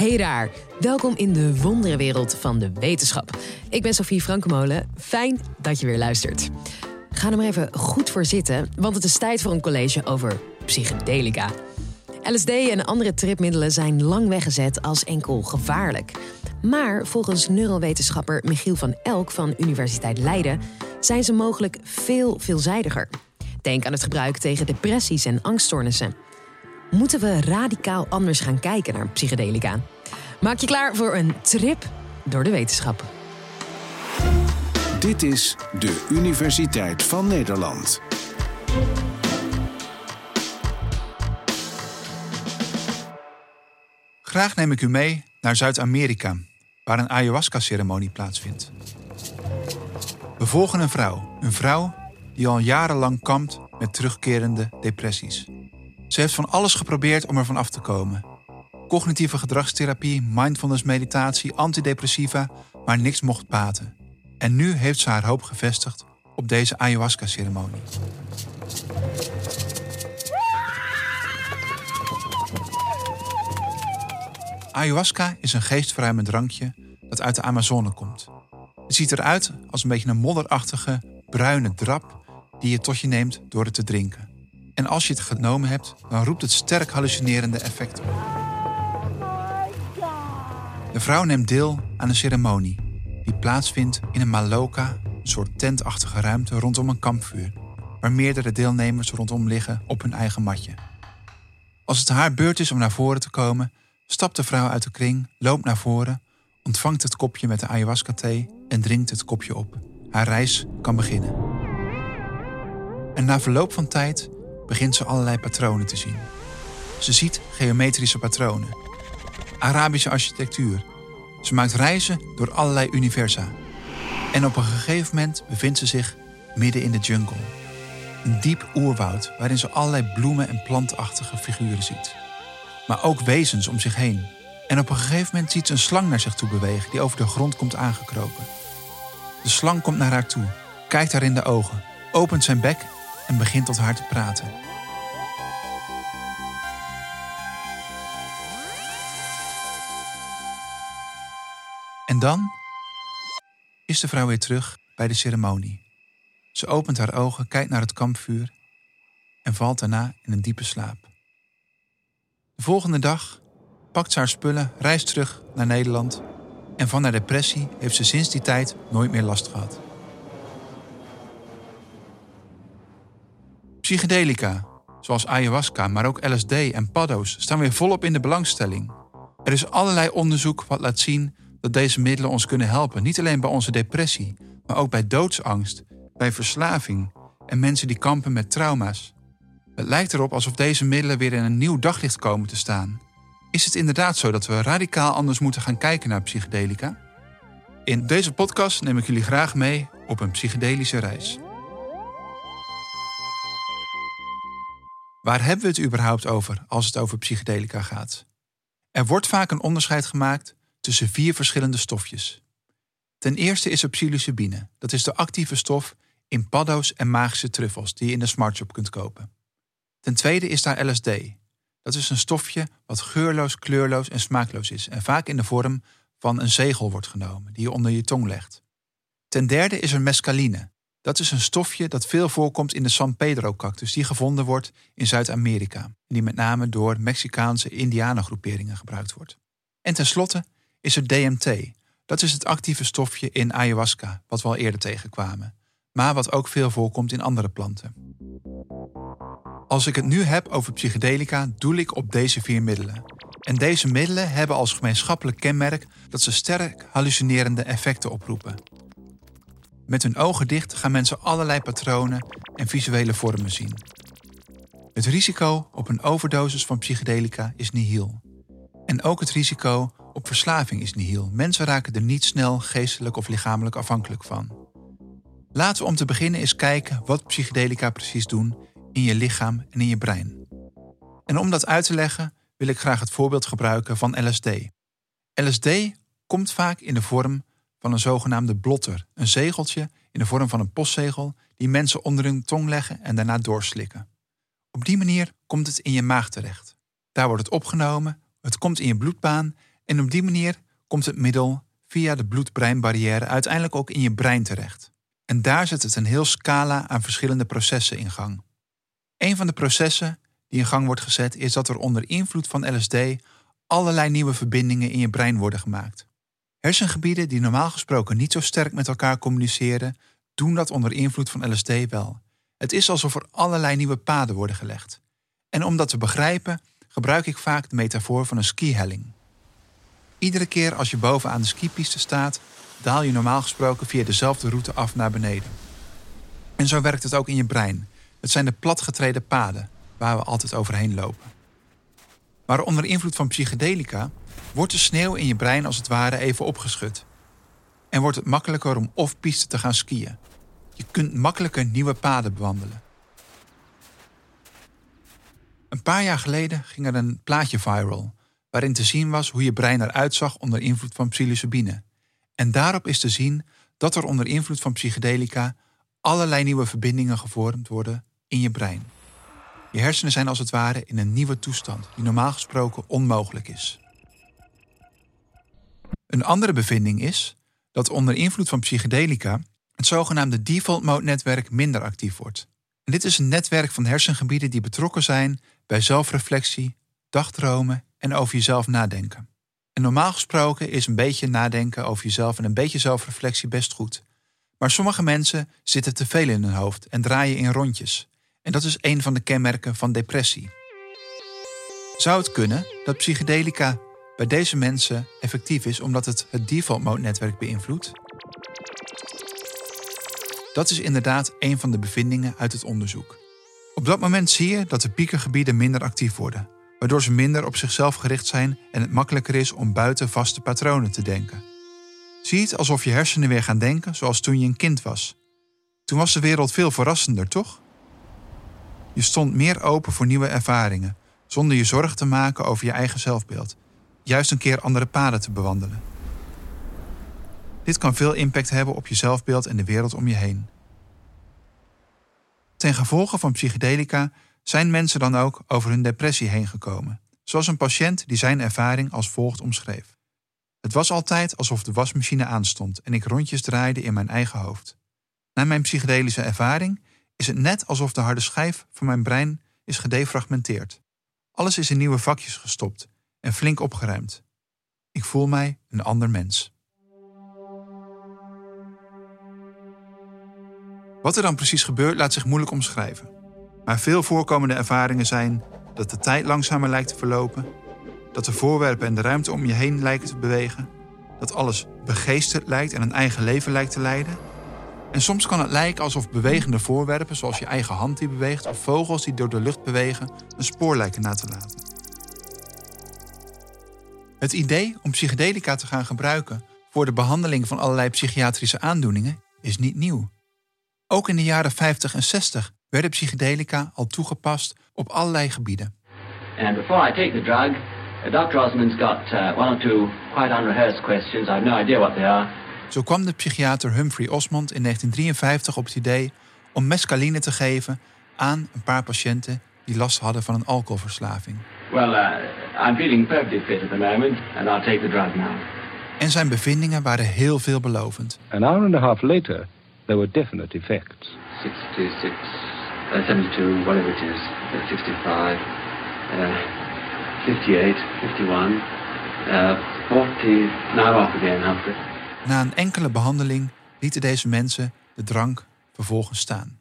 Hey daar, welkom in de wonderenwereld van de wetenschap. Ik ben Sofie Frankemolen, fijn dat je weer luistert. Ga er maar even goed voor zitten, want het is tijd voor een college over psychedelica. LSD en andere tripmiddelen zijn lang weggezet als enkel gevaarlijk. Maar volgens neurowetenschapper Michiel van Elk van Universiteit Leiden zijn ze mogelijk veel veelzijdiger. Denk aan het gebruik tegen depressies en angststoornissen. Moeten we radicaal anders gaan kijken naar psychedelica? Maak je klaar voor een trip door de wetenschap. Dit is de Universiteit van Nederland. Graag neem ik u mee naar Zuid-Amerika, waar een ayahuasca-ceremonie plaatsvindt. We volgen een vrouw, een vrouw die al jarenlang kampt met terugkerende depressies. Ze heeft van alles geprobeerd om ervan af te komen. Cognitieve gedragstherapie, mindfulness meditatie, antidepressiva, maar niks mocht baten. En nu heeft ze haar hoop gevestigd op deze ayahuasca-ceremonie. Ayahuasca is een geestverruimend drankje dat uit de Amazone komt. Het ziet eruit als een beetje een modderachtige, bruine drap die je tot je neemt door het te drinken. En als je het genomen hebt, dan roept het sterk hallucinerende effecten op. De vrouw neemt deel aan een ceremonie die plaatsvindt in een maloka, een soort tentachtige ruimte rondom een kampvuur, waar meerdere deelnemers rondom liggen op hun eigen matje. Als het haar beurt is om naar voren te komen, stapt de vrouw uit de kring, loopt naar voren, ontvangt het kopje met de ayahuasca-thee en drinkt het kopje op. Haar reis kan beginnen. En na verloop van tijd begint ze allerlei patronen te zien. Ze ziet geometrische patronen, Arabische architectuur. Ze maakt reizen door allerlei universa. En op een gegeven moment bevindt ze zich midden in de jungle. Een diep oerwoud waarin ze allerlei bloemen en plantachtige figuren ziet. Maar ook wezens om zich heen. En op een gegeven moment ziet ze een slang naar zich toe bewegen die over de grond komt aangekropen. De slang komt naar haar toe, kijkt haar in de ogen, opent zijn bek en begint tot haar te praten. En dan is de vrouw weer terug bij de ceremonie. Ze opent haar ogen, kijkt naar het kampvuur en valt daarna in een diepe slaap. De volgende dag pakt ze haar spullen, reist terug naar Nederland en van haar depressie heeft ze sinds die tijd nooit meer last gehad. Psychedelica, zoals ayahuasca, maar ook LSD en paddo's, staan weer volop in de belangstelling. Er is allerlei onderzoek wat laat zien dat deze middelen ons kunnen helpen. Niet alleen bij onze depressie, maar ook bij doodsangst, bij verslaving en mensen die kampen met trauma's. Het lijkt erop alsof deze middelen weer in een nieuw daglicht komen te staan. Is het inderdaad zo dat we radicaal anders moeten gaan kijken naar psychedelica? In deze podcast neem ik jullie graag mee op een psychedelische reis. Waar hebben we het überhaupt over als het over psychedelica gaat? Er wordt vaak een onderscheid gemaakt tussen vier verschillende stofjes. Ten eerste is er psilocybine. Dat is de actieve stof in paddo's en magische truffels die je in de smartshop kunt kopen. Ten tweede is daar LSD. Dat is een stofje wat geurloos, kleurloos en smaakloos is en vaak in de vorm van een zegel wordt genomen die je onder je tong legt. Ten derde is er mescaline. Dat is een stofje dat veel voorkomt in de San Pedro-cactus, die gevonden wordt in Zuid-Amerika. En die met name door Mexicaanse indianengroeperingen gebruikt wordt. En tenslotte is er DMT. Dat is het actieve stofje in ayahuasca, wat we al eerder tegenkwamen. Maar wat ook veel voorkomt in andere planten. Als ik het nu heb over psychedelica, doel ik op deze vier middelen. En deze middelen hebben als gemeenschappelijk kenmerk dat ze sterk hallucinerende effecten oproepen. Met hun ogen dicht gaan mensen allerlei patronen en visuele vormen zien. Het risico op een overdosis van psychedelica is nihil. En ook het risico op verslaving is nihil. Mensen raken er niet snel geestelijk of lichamelijk afhankelijk van. Laten we om te beginnen eens kijken wat psychedelica precies doen in je lichaam en in je brein. En om dat uit te leggen wil ik graag het voorbeeld gebruiken van LSD. LSD komt vaak in de vorm van een zogenaamde blotter, een zegeltje in de vorm van een postzegel die mensen onder hun tong leggen en daarna doorslikken. Op die manier komt het in je maag terecht. Daar wordt het opgenomen, het komt in je bloedbaan En op die manier komt het middel via de bloed-breinbarrière uiteindelijk ook in je brein terecht. En daar zet het een heel scala aan verschillende processen in gang. Een van de processen die in gang wordt gezet is dat er onder invloed van LSD allerlei nieuwe verbindingen in je brein worden gemaakt. Hersengebieden die normaal gesproken niet zo sterk met elkaar communiceren, doen dat onder invloed van LSD wel. Het is alsof er allerlei nieuwe paden worden gelegd. En om dat te begrijpen, gebruik ik vaak de metafoor van een skihelling. Iedere keer als je bovenaan de skipiste staat, daal je normaal gesproken via dezelfde route af naar beneden. En zo werkt het ook in je brein. Het zijn de platgetreden paden waar we altijd overheen lopen. Maar onder invloed van psychedelica wordt de sneeuw in je brein als het ware even opgeschud. En wordt het makkelijker om off-piste te gaan skiën. Je kunt makkelijker nieuwe paden bewandelen. Een paar jaar geleden ging er een plaatje viral waarin te zien was hoe je brein eruit zag onder invloed van psilocybine. En daarop is te zien dat er onder invloed van psychedelica allerlei nieuwe verbindingen gevormd worden in je brein. Je hersenen zijn als het ware in een nieuwe toestand die normaal gesproken onmogelijk is. Een andere bevinding is dat onder invloed van psychedelica het zogenaamde default mode netwerk minder actief wordt. Dit is een netwerk van hersengebieden die betrokken zijn bij zelfreflectie, dagdromen en over jezelf nadenken. En normaal gesproken is een beetje nadenken over jezelf en een beetje zelfreflectie best goed. Maar sommige mensen zitten te veel in hun hoofd en draaien in rondjes. En dat is een van de kenmerken van depressie. Zou het kunnen dat psychedelica bij deze mensen effectief is omdat het het default mode netwerk beïnvloedt? Dat is inderdaad een van de bevindingen uit het onderzoek. Op dat moment zie je dat de piekengebieden minder actief worden, waardoor ze minder op zichzelf gericht zijn en het makkelijker is om buiten vaste patronen te denken. Zie het alsof je hersenen weer gaan denken zoals toen je een kind was. Toen was de wereld veel verrassender, toch? Je stond meer open voor nieuwe ervaringen, zonder je zorgen te maken over je eigen zelfbeeld. Juist een keer andere paden te bewandelen. Dit kan veel impact hebben op je zelfbeeld en de wereld om je heen. Ten gevolge van psychedelica zijn mensen dan ook over hun depressie heen gekomen, zoals een patiënt die zijn ervaring als volgt omschreef. Het was altijd alsof de wasmachine aanstond en ik rondjes draaide in mijn eigen hoofd. Na mijn psychedelische ervaring is het net alsof de harde schijf van mijn brein is gedefragmenteerd. Alles is in nieuwe vakjes gestopt en flink opgeruimd. Ik voel mij een ander mens. Wat er dan precies gebeurt laat zich moeilijk omschrijven. Maar veel voorkomende ervaringen zijn dat de tijd langzamer lijkt te verlopen, dat de voorwerpen en de ruimte om je heen lijken te bewegen, dat alles begeesterd lijkt en een eigen leven lijkt te leiden. En soms kan het lijken alsof bewegende voorwerpen, zoals je eigen hand die beweegt of vogels die door de lucht bewegen, een spoor lijken na te laten. Het idee om psychedelica te gaan gebruiken voor de behandeling van allerlei psychiatrische aandoeningen is niet nieuw. Ook in de jaren 50 en 60 werden psychedelica al toegepast op allerlei gebieden. And before I take the drug, Dr. Osmond's got uh, one or two quite unrehearsed questions. I have no idea what they are. Zo kwam de psychiater Humphrey Osmond in 1953 op het idee om mescaline te geven aan een paar patiënten die last hadden van een alcoholverslaving. Well, uh, I'm feeling perfectly fit at the moment, and I'll take the drug now. En zijn bevindingen waren heel veelbelovend. An hour and a half later, there were definite effects. 66, uh, 72, whatever it is, uh, 65, uh, 58, 51, uh, 40, now off again, Humphrey. Na een enkele behandeling lieten deze mensen de drank vervolgens staan.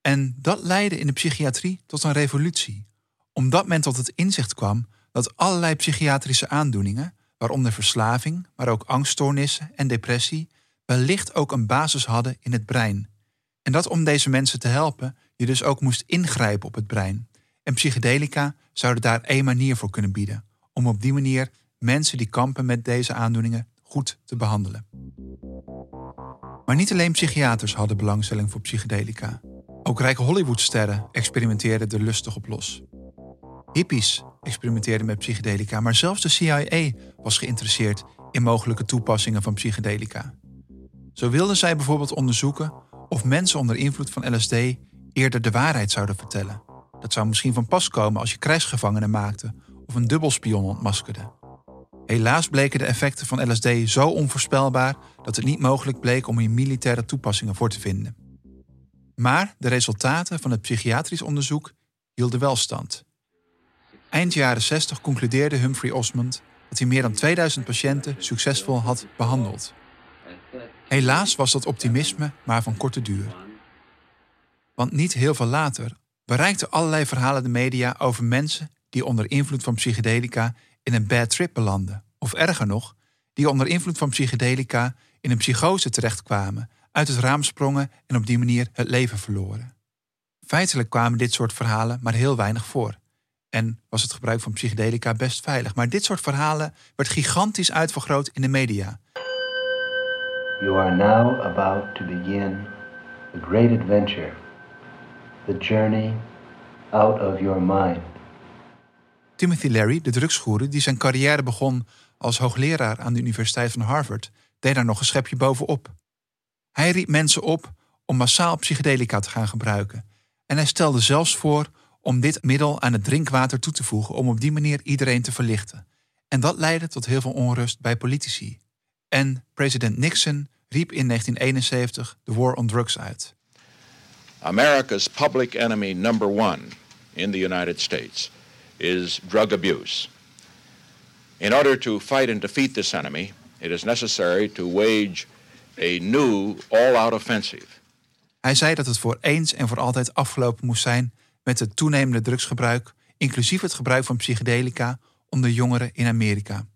En dat leidde in de psychiatrie tot een revolutie, omdat men tot het inzicht kwam dat allerlei psychiatrische aandoeningen, waaronder verslaving, maar ook angststoornissen en depressie, wellicht ook een basis hadden in het brein. En dat om deze mensen te helpen, je dus ook moest ingrijpen op het brein. En psychedelica zouden daar één manier voor kunnen bieden, om op die manier mensen die kampen met deze aandoeningen goed te behandelen. Maar niet alleen psychiaters hadden belangstelling voor psychedelica. Ook rijke Hollywoodsterren experimenteerden er lustig op los. Hippies experimenteerden met psychedelica, maar zelfs de CIA was geïnteresseerd in mogelijke toepassingen van psychedelica. Zo wilden zij bijvoorbeeld onderzoeken of mensen onder invloed van LSD eerder de waarheid zouden vertellen. Dat zou misschien van pas komen als je krijgsgevangenen maakte of een dubbelspion ontmaskerde. Helaas bleken de effecten van LSD zo onvoorspelbaar dat het niet mogelijk bleek om hier militaire toepassingen voor te vinden. Maar de resultaten van het psychiatrisch onderzoek hielden wel stand. Eind jaren 60 concludeerde Humphrey Osmond dat hij meer dan 2000 patiënten succesvol had behandeld. Helaas was dat optimisme maar van korte duur. Want niet heel veel later bereikten allerlei verhalen de media over mensen die onder invloed van psychedelica in een bad trip belanden. Of erger nog, die onder invloed van psychedelica in een psychose terechtkwamen, uit het raam sprongen en op die manier het leven verloren. Feitelijk kwamen dit soort verhalen maar heel weinig voor. En was het gebruik van psychedelica best veilig. Maar dit soort verhalen werd gigantisch uitvergroot in de media. You are now about to begin the great adventure, the journey out of your mind. Timothy Leary, de drugsgoeroe die zijn carrière begon als hoogleraar aan de Universiteit van Harvard, deed daar nog een schepje bovenop. Hij riep mensen op om massaal psychedelica te gaan gebruiken. En hij stelde zelfs voor om dit middel aan het drinkwater toe te voegen om op die manier iedereen te verlichten. En dat leidde tot heel veel onrust bij politici. En president Nixon riep in 1971 de War on Drugs uit. America's public enemy number one in the United States is drug abuse. In order to fight and defeat this enemy, it is necessary to wage a new all-out offensive. Hij zei dat het voor eens en voor altijd afgelopen moest zijn met het toenemende drugsgebruik, inclusief het gebruik van psychedelica onder jongeren in Amerika.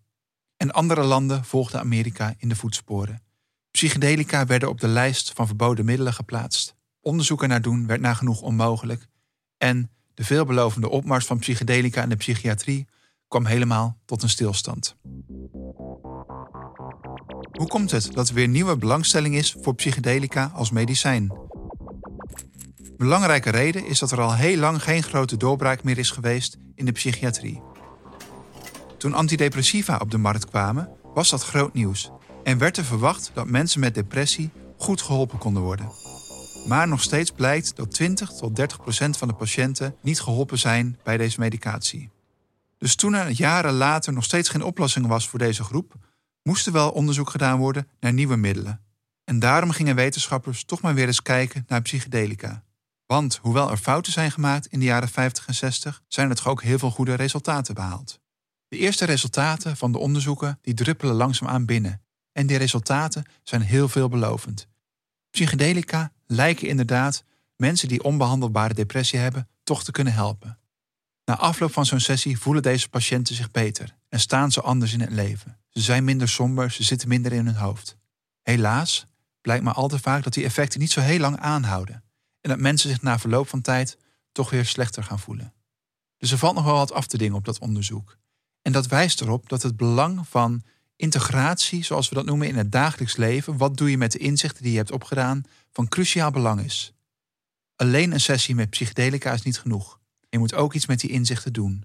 En andere landen volgden Amerika in de voetsporen. Psychedelica werden op de lijst van verboden middelen geplaatst. Onderzoeken naar doen werd nagenoeg onmogelijk. En de veelbelovende opmars van psychedelica in de psychiatrie kwam helemaal tot een stilstand. Hoe komt het dat er weer nieuwe belangstelling is voor psychedelica als medicijn? Belangrijke reden is dat er al heel lang geen grote doorbraak meer is geweest in de psychiatrie. Toen antidepressiva op de markt kwamen, was dat groot nieuws en werd er verwacht dat mensen met depressie goed geholpen konden worden. Maar nog steeds blijkt dat 20 tot 30 procent van de patiënten niet geholpen zijn bij deze medicatie. Dus toen er jaren later nog steeds geen oplossing was voor deze groep, moest er wel onderzoek gedaan worden naar nieuwe middelen. En daarom gingen wetenschappers toch maar weer eens kijken naar psychedelica. Want hoewel er fouten zijn gemaakt in de jaren 50 en 60, zijn er toch ook heel veel goede resultaten behaald. De eerste resultaten van de onderzoeken die druppelen langzaamaan binnen. En die resultaten zijn heel veelbelovend. Psychedelica lijken inderdaad mensen die onbehandelbare depressie hebben toch te kunnen helpen. Na afloop van zo'n sessie voelen deze patiënten zich beter en staan ze anders in het leven. Ze zijn minder somber, ze zitten minder in hun hoofd. Helaas blijkt maar al te vaak dat die effecten niet zo heel lang aanhouden en dat mensen zich na verloop van tijd toch weer slechter gaan voelen. Dus er valt nog wel wat af te dingen op dat onderzoek. En dat wijst erop dat het belang van integratie, zoals we dat noemen in het dagelijks leven, wat doe je met de inzichten die je hebt opgedaan, van cruciaal belang is. Alleen een sessie met psychedelica is niet genoeg. Je moet ook iets met die inzichten doen.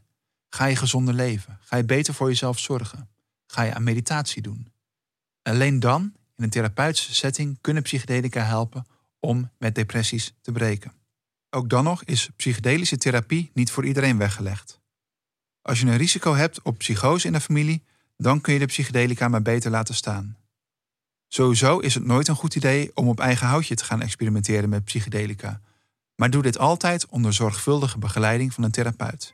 Ga je gezonder leven? Ga je beter voor jezelf zorgen? Ga je aan meditatie doen? Alleen dan, in een therapeutische setting, kunnen psychedelica helpen om met depressies te breken. Ook dan nog is psychedelische therapie niet voor iedereen weggelegd. Als je een risico hebt op psychose in de familie, dan kun je de psychedelica maar beter laten staan. Sowieso is het nooit een goed idee om op eigen houtje te gaan experimenteren met psychedelica, maar doe dit altijd onder zorgvuldige begeleiding van een therapeut.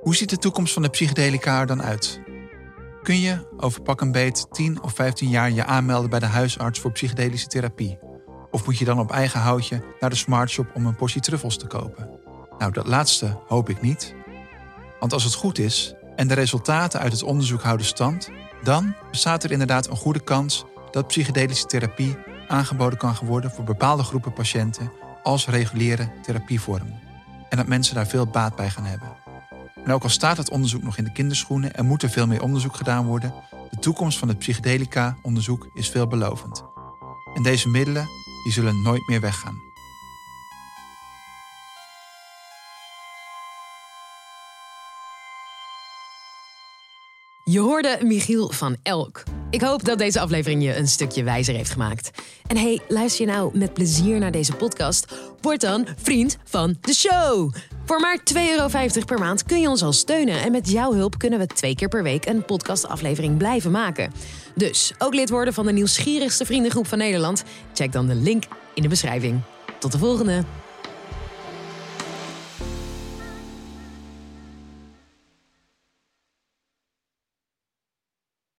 Hoe ziet de toekomst van de psychedelica er dan uit? Kun je over pak een beet 10 of 15 jaar je aanmelden bij de huisarts voor psychedelische therapie? Of moet je dan op eigen houtje naar de smartshop om een portie truffels te kopen? Nou, dat laatste hoop ik niet. Want als het goed is en de resultaten uit het onderzoek houden stand, dan bestaat er inderdaad een goede kans dat psychedelische therapie aangeboden kan worden voor bepaalde groepen patiënten als reguliere therapievorm. En dat mensen daar veel baat bij gaan hebben. En ook al staat het onderzoek nog in de kinderschoenen en moet er veel meer onderzoek gedaan worden, de toekomst van het psychedelica-onderzoek is veelbelovend. En deze middelen die zullen nooit meer weggaan. Je hoorde Michiel van Elk. Ik hoop dat deze aflevering je een stukje wijzer heeft gemaakt. En hey, luister je nou met plezier naar deze podcast? Word dan vriend van de show. Voor maar 2,50 euro per maand kun je ons al steunen. En met jouw hulp kunnen we twee keer per week een podcastaflevering blijven maken. Dus ook lid worden van de nieuwsgierigste vriendengroep van Nederland? Check dan de link in de beschrijving. Tot de volgende!